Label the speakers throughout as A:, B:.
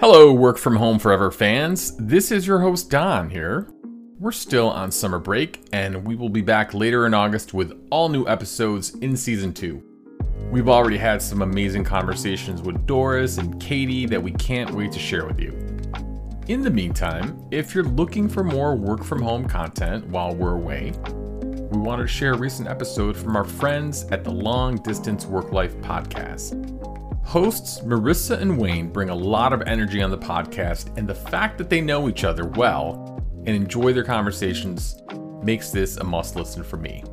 A: Hello, Work From Home Forever fans. This is your host, Don, here. We're still on summer break, and we will be back later in August with all new episodes in season two. We've already had some amazing conversations with Doris and Katie that we can't wait to share with you. In the meantime, if you're looking for more work from home content while we're away, we want to share a recent episode from our friends at the Long Distance Work Life podcast. Hosts Marisa and Wayne bring a lot of energy on the podcast, and the fact that they know each other well and enjoy their conversations makes this a must listen for me.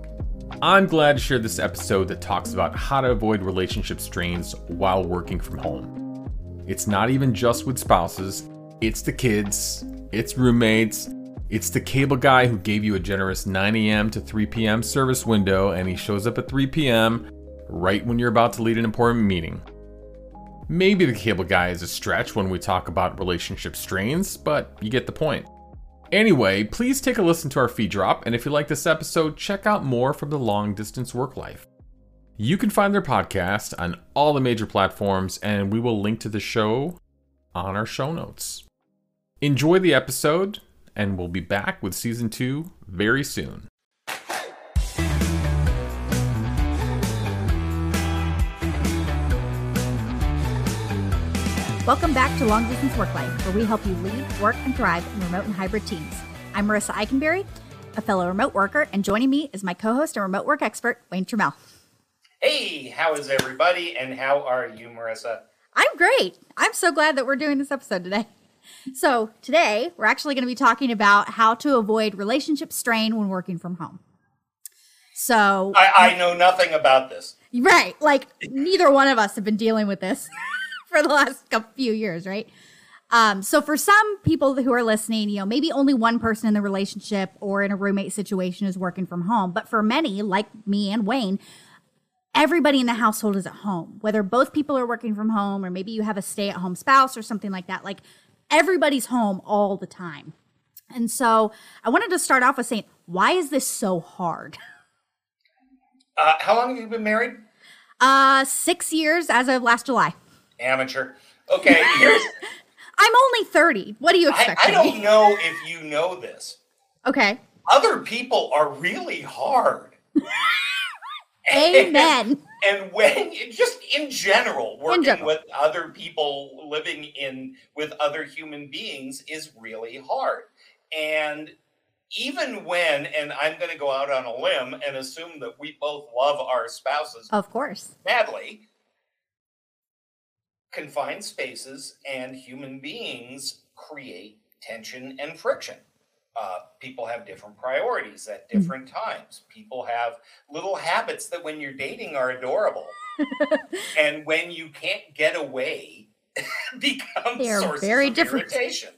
A: I'm glad to share this episode that talks about how to avoid relationship strains while working from home. It's not even just with spouses, it's the kids, it's roommates, it's the cable guy who gave you a generous 9 a.m. to 3 p.m. service window and he shows up at 3 p.m. right when you're about to lead an important meeting. Maybe the cable guy is a stretch when we talk about relationship strains, but you get the point. Anyway, please take a listen to our feed drop, and if you like this episode, check out more from the long distance work life. You can find their podcast on all the major platforms, and we will link to the show on our show notes. Enjoy the episode, and we'll be back with season two very soon.
B: Welcome back to Long Distance Work Life, where we help you lead, work, and thrive in remote and hybrid teams. I'm Marisa Eikenberry, a fellow remote worker, and joining me is my co host and remote work expert, Wayne Turmel.
C: Hey, how is everybody, and how are you, Marisa?
B: I'm great. I'm so glad that we're doing this episode today. So, today we're actually going to be talking about how to avoid relationship strain when working from home. So,
C: I, I know nothing about this.
B: Right. Like, neither one of us have been dealing with this. for the last couple, few years, right? Um, so for some people who are listening, you know, maybe only one person in the relationship or in a roommate situation is working from home. But for many, like me and Wayne, everybody in the household is at home, whether both people are working from home or maybe you have a stay at home spouse or something like that. Like everybody's home all the time. And so I wanted to start off with saying, why is this so hard?
C: Uh, how long have you been married?
B: Uh, six years as of last July
C: amateur. Okay, here's.
B: I'm only 30. What do you expect?
C: I, I don't know if you know this.
B: Okay.
C: Other people are really hard.
B: Amen.
C: And, and, when just in general, working in general. with other people, living in with other human beings is really hard. And even when, and I'm going to go out on a limb and assume that we both love our spouses,
B: of course,
C: badly confined spaces and human beings create tension and friction. Uh, people have different priorities at hmm. different times. People have little habits that, when you're dating, are adorable, and when you can't get away, become they sources very of different. irritation.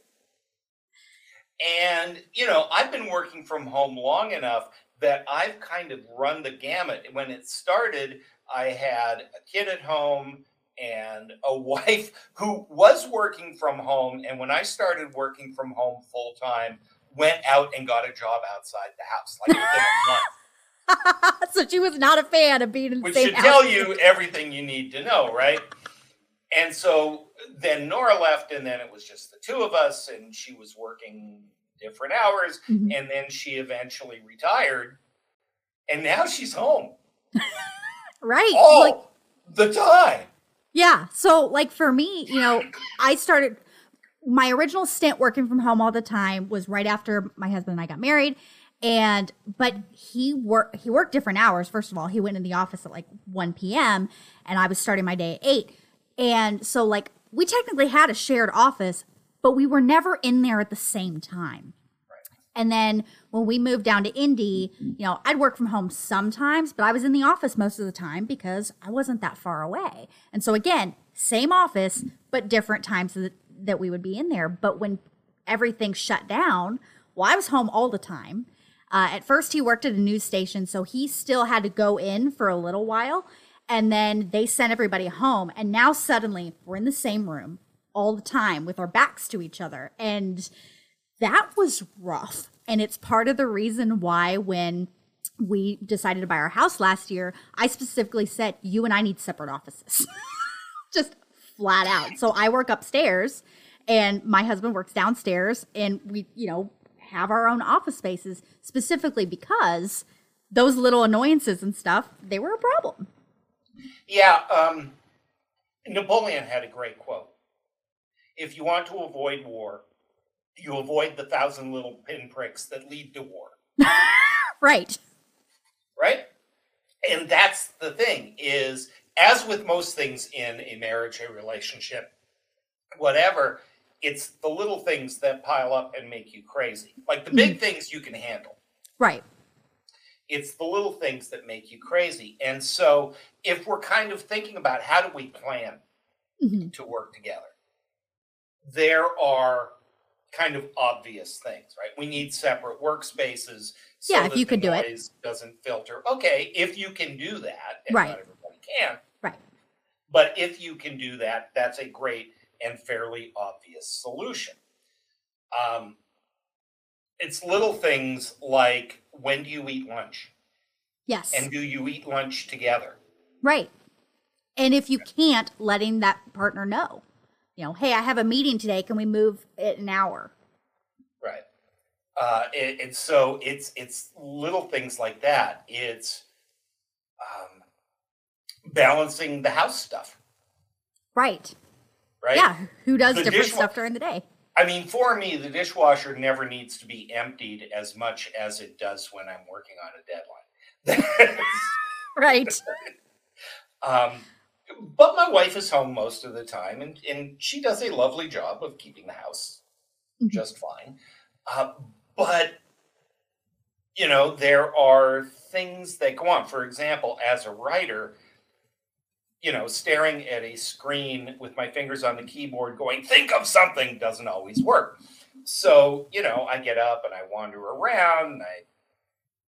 C: And you know, I've been working from home long enough that I've kind of run the gamut. When it started, I had a kid at home and a wife who was working from home. And when I started working from home full time, went out and got a job outside the house, like within a
B: month. so she was not a fan of being in
C: Which should tell you everything you need to know, right? And so then Nora left, and then it was just the two of us, and she was working different hours, mm-hmm. and then she eventually retired, and now she's home.
B: right.
C: All like, the time.
B: Yeah. So, like for me, you know, I started my original stint working from home all the time was right after my husband and I got married. And but he worked he worked different hours. First of all, he went in the office at like 1 p.m. and I was starting my day at 8. And so like we technically had a shared office, but we were never in there at the same time. And then when we moved down to Indy, you know, I'd work from home sometimes, but I was in the office most of the time because I wasn't that far away. And so again, same office, but different times that, that we would be in there. But when everything shut down, well, I was home all the time. Uh, at first, he worked at a news station, so he still had to go in for a little while. And then they sent everybody home. And now suddenly we're in the same room all the time with our backs to each other. And that was rough. And it's part of the reason why when we decided to buy our house last year, I specifically said, you and I need separate offices. Just flat out. So I work upstairs and my husband works downstairs and we, you know, have our own office spaces specifically because those little annoyances and stuff, they were a problem.
C: Yeah, um, Napoleon had a great quote. If you want to avoid war, you avoid the thousand little pinpricks that lead to war.
B: right.
C: Right? And that's the thing is as with most things in a marriage, a relationship, whatever, it's the little things that pile up and make you crazy. Like the big things you can handle.
B: Right.
C: It's the little things that make you crazy. And so if we're kind of thinking about how do we plan
B: Mhm.
C: to work together, there are kind of obvious things, right? We need separate workspaces. So
B: Yeah, if you could do it.
C: Doesn't filter. Okay, if you can do that, and
B: Right.
C: not everybody can.
B: Right.
C: But if you can do that, that's a great and fairly obvious solution. Um, it's little things like when do you eat lunch?
B: Yes.
C: And do you eat lunch together?
B: right. And if you can't, letting that partner know. You know, hey, I have a meeting today. Can we move it an hour?
C: Right. Uh, and, and so it's it's little things like that. It's um, balancing the house stuff,
B: Right.
C: right?
B: Yeah. Who does
C: The
B: different
C: dishwa-
B: stuff during the day?
C: I mean, for me, the dishwasher never needs to be emptied as much as it does when I'm working on a deadline.
B: Right.
C: um, but my wife is home most of the time, and, and she does a lovely job of keeping the house
B: Mhm.
C: just fine. Uh, but you know, there are things that go on. For example, as a writer, you know, staring at a screen with my fingers on the keyboard, going "think of something" doesn't always work. So you know, I get up and I wander around, and I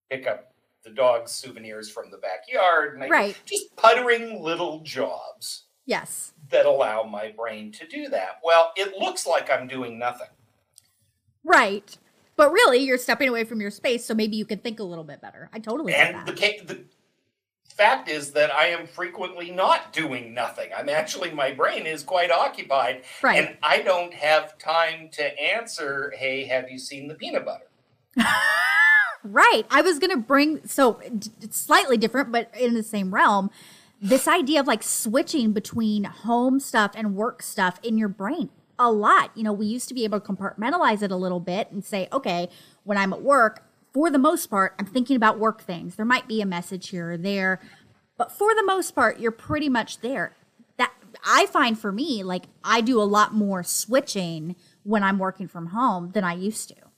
C: pick up the dog's souvenirs from the backyard, and I
B: Right.
C: just puttering little jobs
B: Yes.
C: that allow my brain to do that. Well, it looks like I'm doing nothing.
B: Right. But really, you're stepping away from your space, so maybe you can think a little bit better. I totally
C: And the, the fact is that I am frequently not doing nothing. I'm actually, my brain is quite occupied.
B: right.
C: And I don't have time to answer, hey, have you seen the peanut butter?
B: Right. I was going to bring, so it's slightly different, but in the same realm, this idea of like switching between home stuff and work stuff in your brain a lot. You know, we used to be able to compartmentalize it a little bit and say, okay, when I'm at work, for the most part, I'm thinking about work things. There might be a message here or there, but for the most part, you're pretty much there. That I find for me, like I do a lot more switching when I'm working from home than I used to.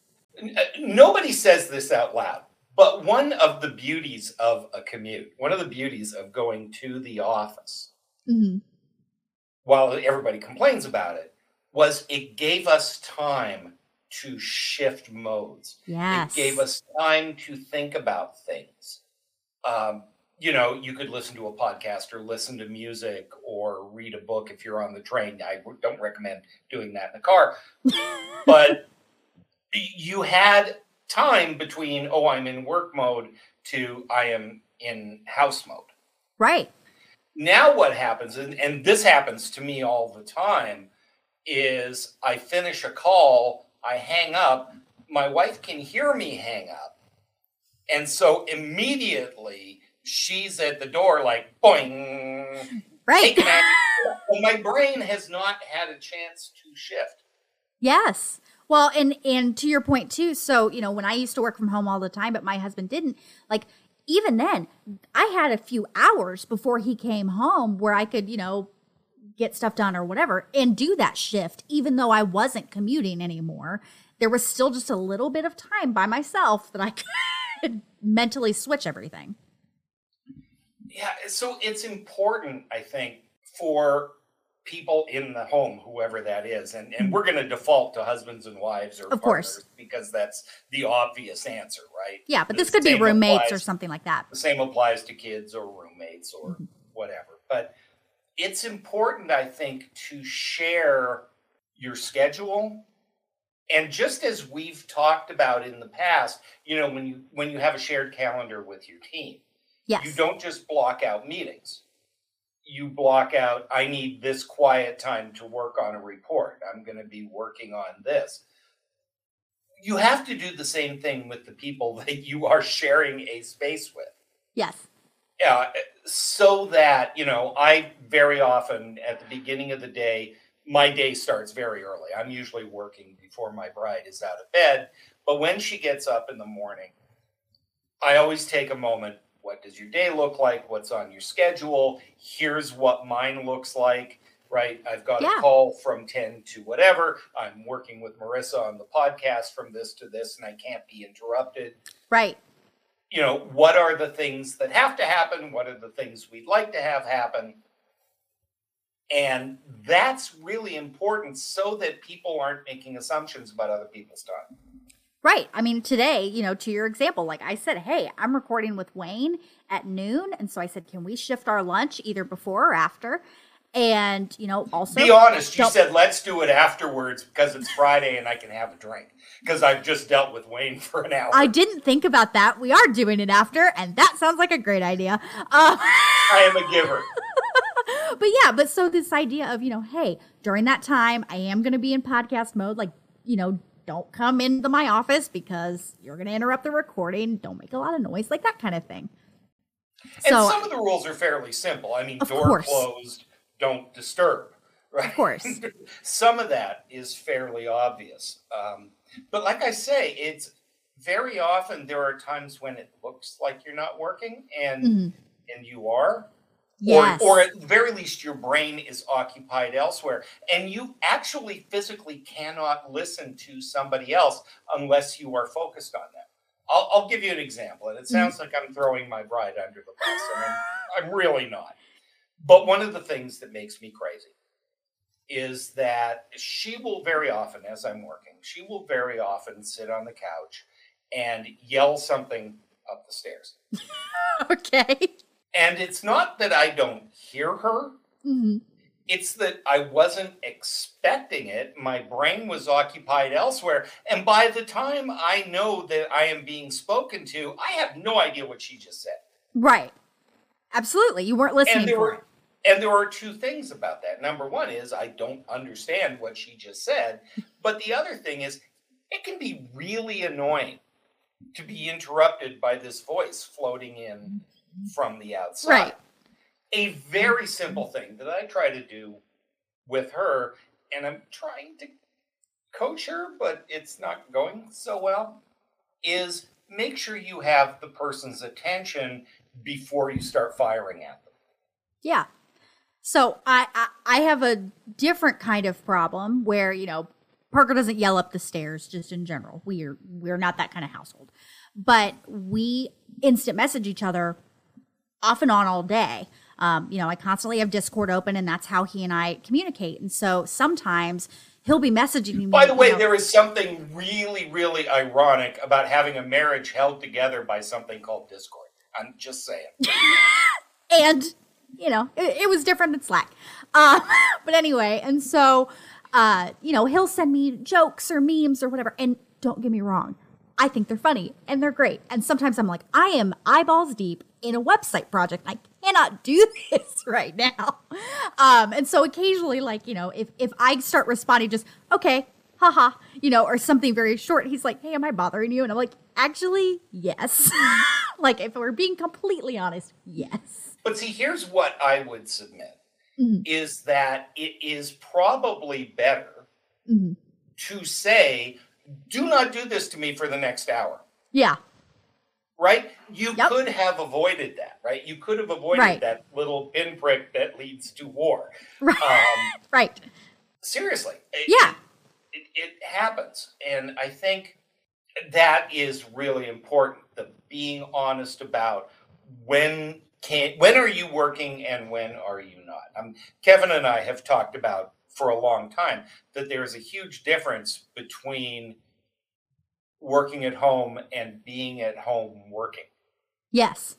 C: Nobody says this out loud, but one of the beauties of a commute, one of the beauties of going to the office,
B: hmm
C: while everybody complains about it, was it gave us time to shift modes.
B: Yes.
C: It gave us time to think about things. Um, you know, you could listen to a podcast or listen to music or read a book if you're on the train. I don't recommend doing that in the car, but you had time between, oh, I'm in work mode to I am in house mode.
B: Right.
C: Now, what happens, and, and this happens to me all the time, is I finish a call, I hang up, my wife can hear me hang up. And so immediately she's at the door, like, boing,
B: Right.
C: And my brain has not had a chance to shift.
B: Yes. Well, and and to your point too. So you know, when I used to work from home all the time, but my husband didn't. Like even then, I had a few hours before he came home where I could, you know, get stuff done or whatever, and do that shift. Even though I wasn't commuting anymore, there was still just a little bit of time by myself that I could mentally switch everything.
C: Yeah, so it's important, I think, for people in the home, whoever that is, and, and we're going to default to husbands and wives or
B: Of course.
C: because that's the obvious answer, right?
B: Yeah, but
C: The
B: this could be roommates or something like that.
C: The same applies to kids or roommates or
B: Mhm.
C: whatever. But it's important, I think, to share your schedule. And just as we've talked about in the past, you know, when you when you have a shared calendar with your team,
B: Yes.
C: you don't just block out meetings. You block out, I need this quiet time to work on a report. I'm going to be working on this. You have to do the same thing with the people that you are sharing a space with.
B: Yes.
C: Yeah, eh, so that, you know, I very often at the beginning of the day, my day starts very early. I'm usually working before my bride is out of bed. But when she gets up in the morning, I always take a moment. What does your day look like? What's on your schedule? Here's what mine looks like, right? I've got
B: Yeah.
C: a call from 10 to whatever. I'm working with Marisa on the podcast from this to this, and I can't be interrupted
B: Right.
C: you know, what are the things that have to happen? What are the things we'd like to have happen? And that's really important so that people aren't making assumptions about other people's time.
B: Right. I mean, today, you know, to your example, like I said, hey, I'm recording with Wayne at noon. And so I said, can we shift our lunch either before or after? And, you know, also
C: Be honest, you said let's do it afterwards because it's Friday and I can have a drink because I've just dealt with Wayne for an hour.
B: I didn't think about that. We are doing it after, and that sounds like a great idea. Uh,
C: I am a giver.
B: but yeah, but so this idea of, you know, hey, during that time, I am going to be in podcast mode. Like, you know, don't come into my office because you're going to interrupt the recording. Don't make a lot of noise, like that kind of thing.
C: And
B: So,
C: some of the rules are fairly simple. I mean, door
B: course.
C: closed, don't disturb. Right?
B: of course.
C: some of that is fairly obvious. Um, but like I say, it's very often there are times when it looks like you're not working and
B: Mhm.
C: and you are.
B: Yes.
C: Or, or at the very least, your brain is occupied elsewhere, and you actually physically cannot listen to somebody else unless you are focused on them. I'll, I'll give you an example, and it mm-hmm. sounds like I'm throwing my bride under the bus, and I'm, I'm really not. But one of the things that makes me crazy is that she will very often, as I'm working, she will very often sit on the couch and yell something up the stairs.
B: okay.
C: And it's not that I don't hear her,
B: Mhm.
C: it's that I wasn't expecting it. My brain was occupied elsewhere. And by the time I know that I am being spoken to, I have no idea what she just said.
B: Right. Absolutely. You weren't listening
C: And there were and there are two things about that. Number one is I don't understand what she just said. But the other thing is it can be really annoying to be interrupted by this voice floating in from the outside.
B: Right.
C: A very simple thing that I try to do with her, and I'm trying to coach her, but it's not going so well, is make sure you have the person's attention before you start firing at them.
B: Yeah. So I, I I have a different kind of problem where you know Parker doesn't yell up the stairs just in general. We're we're not that kind of household, but we instant message each other off and on all day. Um, you know, I constantly have Discord open, and that's how he and I communicate. And so sometimes he'll be messaging me.
C: By the way,
B: know-
C: there is something really, really ironic about having a marriage held together by something called Discord. I'm just saying.
B: and you know it, it was different than slack uh, but anyway and so uh, you know he'll send me jokes or memes or whatever and don't get me wrong i think they're funny and they're great. And sometimes i'm like i am eyeballs deep in a website project i cannot do this right now. Um, and so occasionally like you know if, if i start responding just okay haha you know or something very short he's like hey am i bothering you? And i'm like actually yes. Like if we're being completely honest yes.
C: But see, here's what I would submit
B: Mhm.
C: is that it is probably better
B: Mhm.
C: to say, do not do this to me for the next hour.
B: yeah
C: Right? You
B: Yep.
C: could have avoided that, right? You could have avoided
B: Right.
C: that little pinprick that leads to war.
B: right
C: Um,
B: right
C: seriously. It-
B: Yeah.
C: It, it happens. And I think that is really important. The being honest about when can when are you working and when are you not. Um, Kevin and I have talked about for a long time that there's a huge difference between working at home and being at home working.
B: yes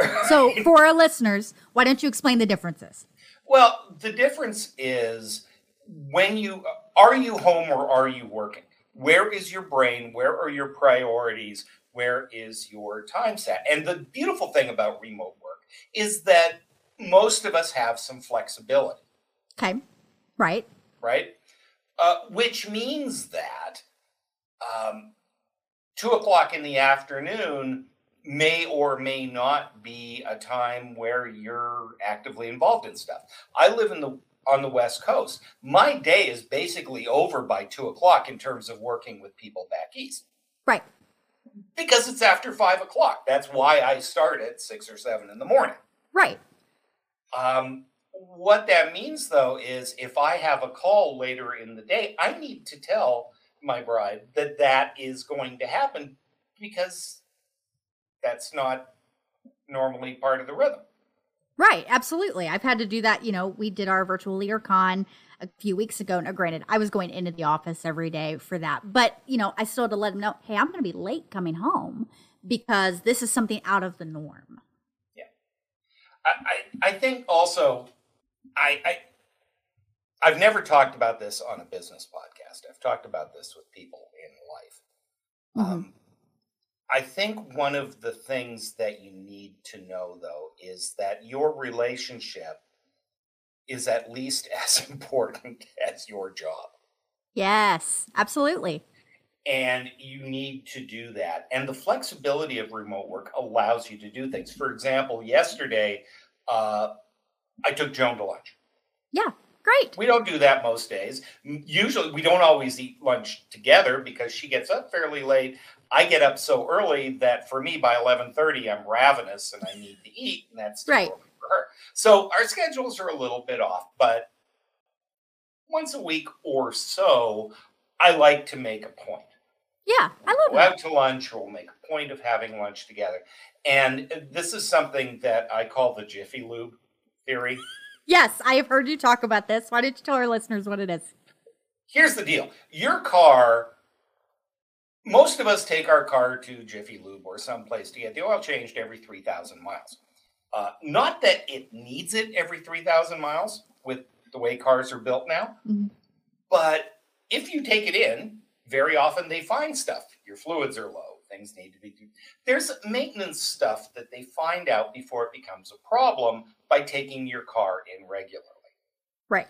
B: so for our listeners why don't you explain the differences
C: Well, the difference is when you are you home or are you working? Where is your brain? Where are your priorities? Where is your time set? And the beautiful thing about remote work is that most of us have some flexibility,
B: Okay. Right.
C: right? Uh, which means that um, two o'clock in the afternoon may or may not be a time where you're actively involved in stuff. I live in the on the West Coast. My day is basically over by two o'clock in terms of working with people back east
B: Right.
C: because it's after five o'clock. That's why I start at six or seven in the morning.
B: Right.
C: Um, what that means, though, is if I have a call later in the day, I need to tell my bride that that is going to happen because that's not normally part of the rhythm.
B: Right, absolutely. I've had to do that. You know, we did our virtual leader con a few weeks ago. Now, uh, granted, I was going into the office every day for that, but you know, I still had to let them know, hey, I'm going to be late coming home because this is something out of the norm.
C: I, I, I think also, I, I, I've never talked about this on a business podcast. I've talked about this with people in life.
B: Mhm.
C: Um, I think one of the things that you need to know, though, is that your relationship is at least as important as your job.
B: Yes, absolutely.
C: And you need to do that. And the flexibility of remote work allows you to do things. For example, yesterday, uh, I took Joan to lunch.
B: Yeah, great.
C: We don't do that most days. Usually, we don't always eat lunch together because she gets up fairly late. I get up so early that for me, by eleven thirty, I'm ravenous and I need to eat, and that's
B: Right.
C: for her. So our schedules are a little bit off, but once a week or so, I like to make a point.
B: Yeah, I love
C: Go
B: that.
C: out to lunch, or we'll make a point of having lunch together. And uh, this is something that I call the Jiffy Lube theory.
B: Yes, I have heard you talk about this. Why don't you tell our listeners what it is?
C: here's the deal your car most of us take our car to jiffy lube or someplace to get the oil changed every 3000 miles uh, not that it needs it every 3000 miles with the way cars are built now
B: Mhm.
C: but if you take it in very often they find stuff your fluids are low things need to be there's maintenance stuff that they find out before it becomes a problem by taking your car in regularly
B: Right.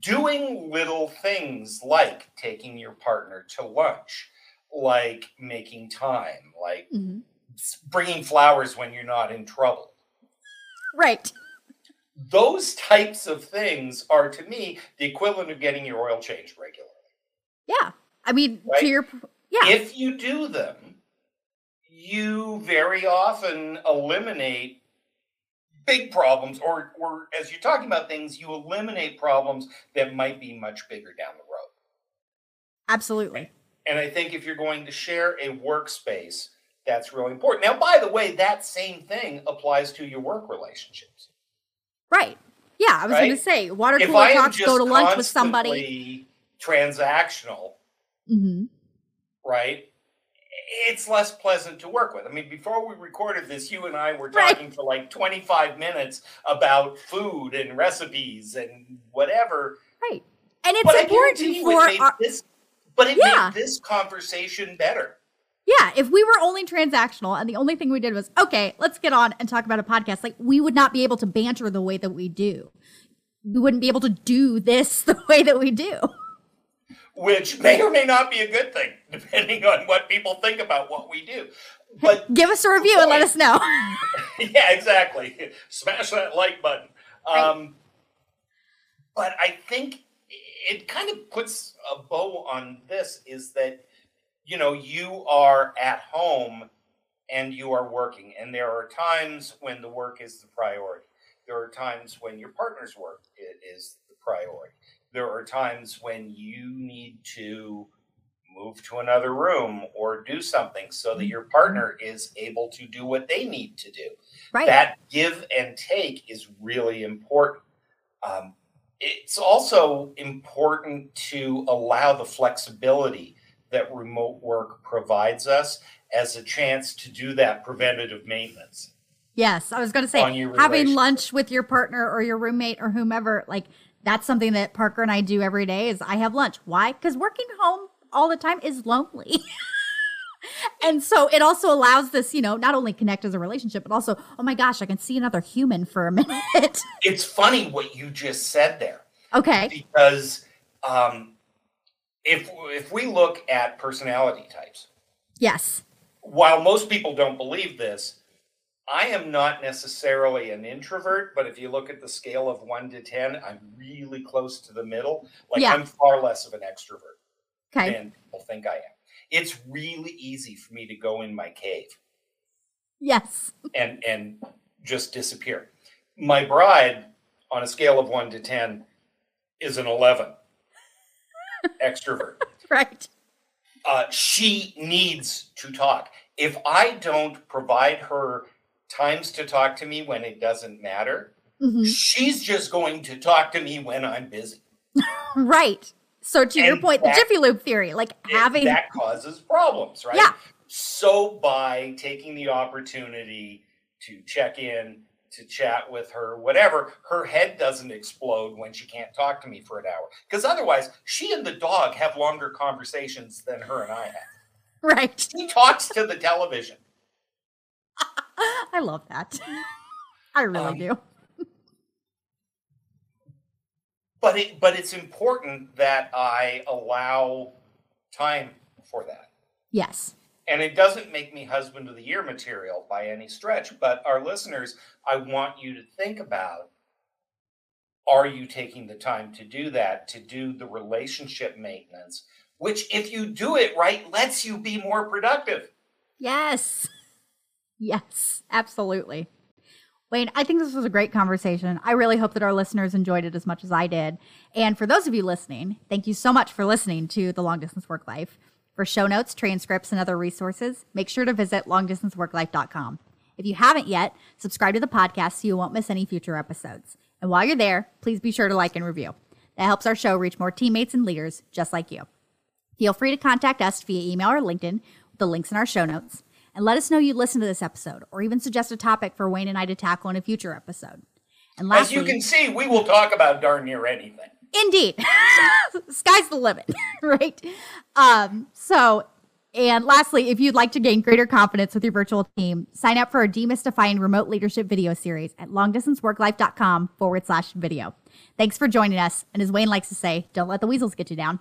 C: doing little things like taking your partner to lunch, like making time, like
B: hmm
C: bringing flowers when you're not in trouble.
B: Right.
C: Those types of things are to me the equivalent of getting your oil changed regularly.
B: Yeah. I mean,
C: Right?
B: to your yeah.
C: If you do them, you very often eliminate big problems or or as you're talking about things you eliminate problems that might be much bigger down the road.
B: absolutely.
C: And I think if you're going to share a workspace, that's really important. Now, by the way, that same thing applies to your work relationships.
B: Right. Yeah, I was going to say water cooler talks, go to lunch with somebody.
C: transactional,
B: hmm
C: right? It's less pleasant to work with. I mean, before we recorded this, you and I were
B: Right.
C: talking for like 25 minutes about food and recipes and whatever.
B: Right. And it's
C: but
B: important for
C: it
B: our,
C: this, but it
B: Yeah.
C: made this conversation better.
B: Yeah, if we were only transactional and the only thing we did was, okay, let's get on and talk about a podcast, like we would not be able to banter the way that we do. We wouldn't be able to do this the way that we do.
C: Which may or may not be a good thing, depending on what people think about what we do. But
B: Give us a review and let us know.
C: yeah, exactly. Smash that like button. Um, but I think it kind of puts a bow on this is that, you know, you are at home and you are working, and there are times when the work is the priority. There are times when your partner's work is the priority. There are times when you need to move to another room or do something so that your partner is able to do what they need to do
B: Right.
C: that give and take is really important. Um, it's also important to allow the flexibility that remote work provides us as a chance to do that preventative maintenance.
B: yes, I was going to say having lunch with your partner or your roommate or whomever, like that's something that Parker and I do every day is I have lunch. Why? Cuz working home all the time is lonely. and so it also allows this, you know, not only connect as a relationship, but also, oh my gosh, I can see another human for a minute.
C: It's funny what you just said there
B: okay.
C: because um, if if we look at personality types,
B: Yes.
C: while most people don't believe this, I am not necessarily an introvert, but if you look at the scale of one to 10, I'm really close to the middle. Like
B: Yeah.
C: I'm far less of an extrovert
B: Okay.
C: than people think I am. It's really easy for me to go in my cave
B: Yes.
C: and, and just disappear. My bride, on a scale of one to 10, is an 11 extrovert.
B: Right.
C: uh, she needs to talk. If I don't provide her times to talk to me when it doesn't matter,
B: hmm
C: she's just going to talk to me when I'm busy.
B: Right. So to your
C: And
B: point, the Jiffy Lube theory, like
C: It-
B: having
C: that causes problems, right?
B: Yeah.
C: So by taking the opportunity to check in, to chat with her, whatever, her head doesn't explode when she can't talk to me for an hour. Because otherwise, she and the dog have longer conversations than her and I have.
B: right.
C: She talks to the television.
B: I love that. I really
C: Um,
B: do.
C: but it but it's important that I allow time for that.
B: Yes.
C: And it doesn't make me husband of the year material by any stretch, but our listeners, I want you to think about are you taking the time to do that, to do the relationship maintenance, which if you do it right lets you be more productive.
B: Yes. Yes, absolutely. Wayne, I think this was a great conversation. I really hope that our listeners enjoyed it as much as I did. And for those of you listening, thank you so much for listening to the Long Distance Work Life. For show notes, transcripts, and other resources, make sure to visit longdistanceworklife.com. If you haven't yet, subscribe to the podcast so you won't miss any future episodes. And while you're there, please be sure to like and review. That helps our show reach more teammates and leaders just like you. Feel free to contact us via email or LinkedIn with the links in our show notes. And let us know you listened to this episode or even suggest a topic for Wayne and I to tackle in a future episode. And
C: As you can see, we will talk about darn near anything.
B: Indeed. Sky's the limit, right? Um, so, and lastly, if you'd like to gain greater confidence with your virtual team, sign up for our demystifying remote leadership video series at longdistanceworklife.com forward slash video. Thanks for joining us. And as Wayne likes to say, don't let the weasels get you down.